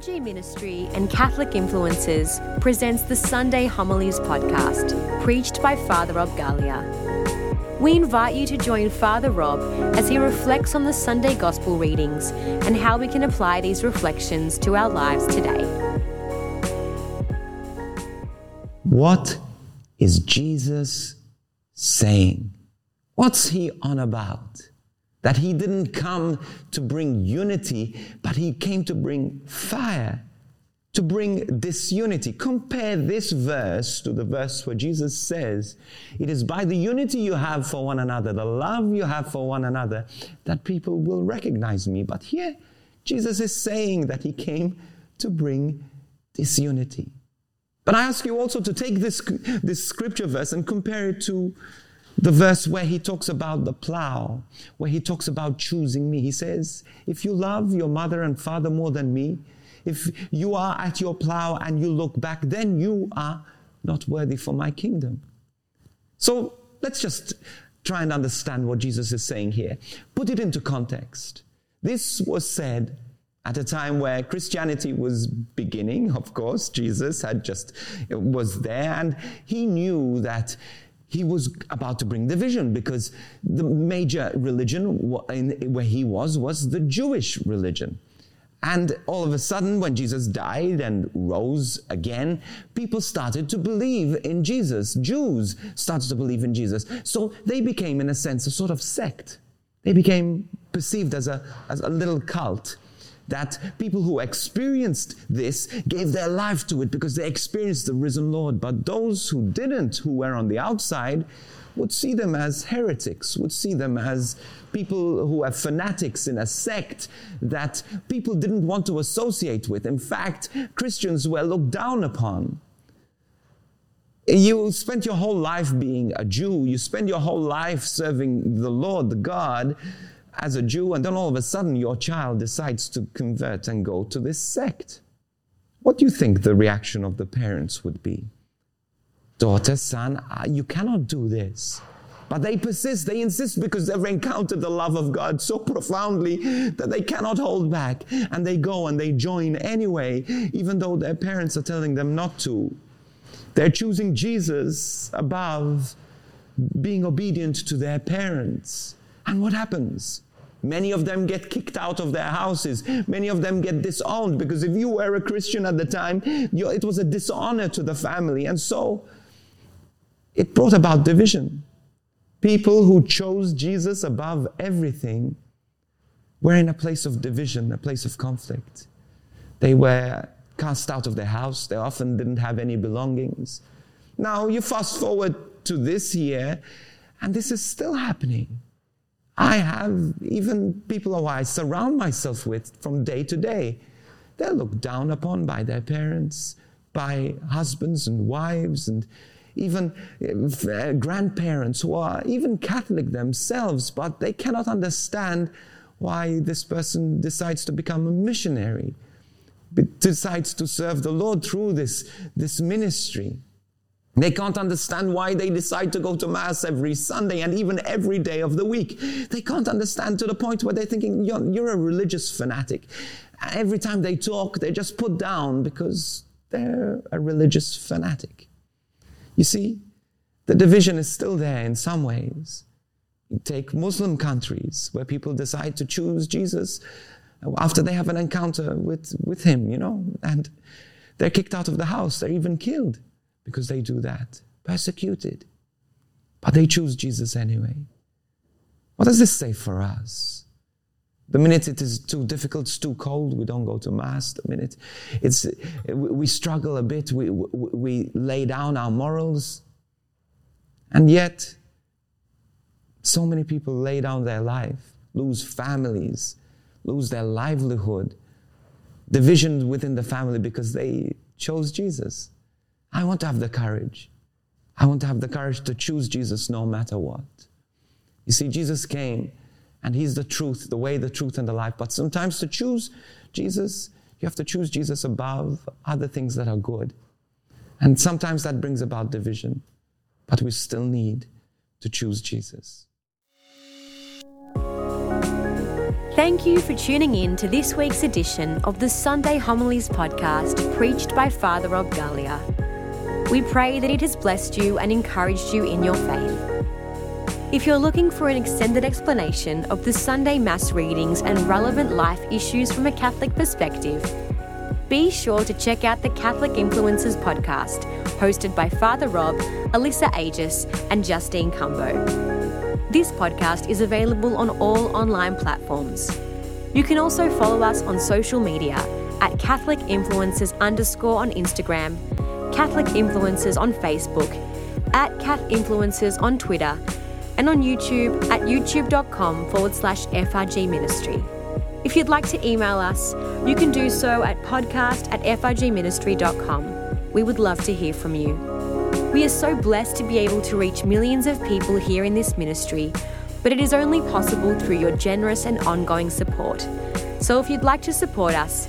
FRG Ministry and Catholic Influencers presents the Sunday Homilies podcast, preached by Father Rob Galea. We invite you to join Father Rob as he reflects on the Sunday Gospel readings and how we can apply these reflections to our lives today. What is Jesus saying? What's he on about? That he didn't come to bring unity, but he came to bring fire, to bring disunity. Compare this verse to the verse where Jesus says, It is by the unity you have for one another, the love you have for one another, that people will recognize me. But here, Jesus is saying that he came to bring disunity. But I ask you also to take this, this scripture verse and compare it to the verse where he talks about the plow, where he talks about choosing me. He says, If you love your mother and father more than me, if you are at your plow and you look back, then you are not worthy for my kingdom. So let's just try and understand what Jesus is saying here. Put it into context. This was said at a time where Christianity was beginning, of course. Jesus had just was there and he knew that he was about to bring division because the major religion where he was was the Jewish religion. And all of a sudden, when Jesus died and rose again, people started to believe in Jesus. Jews started to believe in Jesus. So they became, in a sense, a sort of sect. They became perceived as a, as a little cult that people who experienced this gave their life to it because they experienced the risen Lord. But those who didn't, who were on the outside, would see them as heretics, would see them as people who are fanatics in a sect that people didn't want to associate with. In fact, Christians were looked down upon. You spent your whole life being a Jew, you spend your whole life serving the Lord, the God, as a Jew, and then all of a sudden your child decides to convert and go to this sect. What do you think the reaction of the parents would be? Daughter, son, ah, you cannot do this. But they persist, they insist because they've encountered the love of God so profoundly that they cannot hold back. And they go and they join anyway, even though their parents are telling them not to. They're choosing Jesus above being obedient to their parents. And what happens? Many of them get kicked out of their houses. Many of them get disowned because if you were a Christian at the time, it was a dishonor to the family. And so it brought about division. People who chose Jesus above everything were in a place of division, a place of conflict. They were cast out of their house. They often didn't have any belongings. Now you fast forward to this year, and this is still happening. I have even people who I surround myself with from day to day. They're looked down upon by their parents, by husbands and wives, and even uh, grandparents who are even Catholic themselves, but they cannot understand why this person decides to become a missionary, decides to serve the Lord through this, this ministry. They can't understand why they decide to go to Mass every Sunday and even every day of the week. They can't understand to the point where they're thinking, you're, you're a religious fanatic. Every time they talk, they're just put down because they're a religious fanatic. You see, the division is still there in some ways. Take Muslim countries where people decide to choose Jesus after they have an encounter with, with him, you know, and they're kicked out of the house, they're even killed because they do that. Persecuted. But they choose Jesus anyway. What does this say for us? The minute it is too difficult, it's too cold, we don't go to Mass. The minute it's, we struggle a bit, we, we lay down our morals. And yet, so many people lay down their life, lose families, lose their livelihood, division within the family because they chose Jesus. I want to have the courage. I want to have the courage to choose Jesus no matter what. You see, Jesus came and He's the truth, the way, the truth, and the life. But sometimes to choose Jesus, you have to choose Jesus above other things that are good. And sometimes that brings about division. But we still need to choose Jesus. Thank you for tuning in to this week's edition of the Sunday Homilies podcast preached by Father Rob Galea. We pray that it has blessed you and encouraged you in your faith. If you're looking for an extended explanation of the Sunday Mass readings and relevant life issues from a Catholic perspective, be sure to check out the Catholic Influencers podcast, hosted by Father Rob, Alyssa Agius, and Justine Cumbo. This podcast is available on all online platforms. You can also follow us on social media at Catholic Influencers underscore on Instagram, Catholic Influencers on Facebook, at Cat Influencers on Twitter, and on YouTube at youtube.com forward slash FRG Ministry. If you'd like to email us, you can do so at podcast at frgministry.com. We would love to hear from you. We are so blessed to be able to reach millions of people here in this ministry, but it is only possible through your generous and ongoing support. So if you'd like to support us,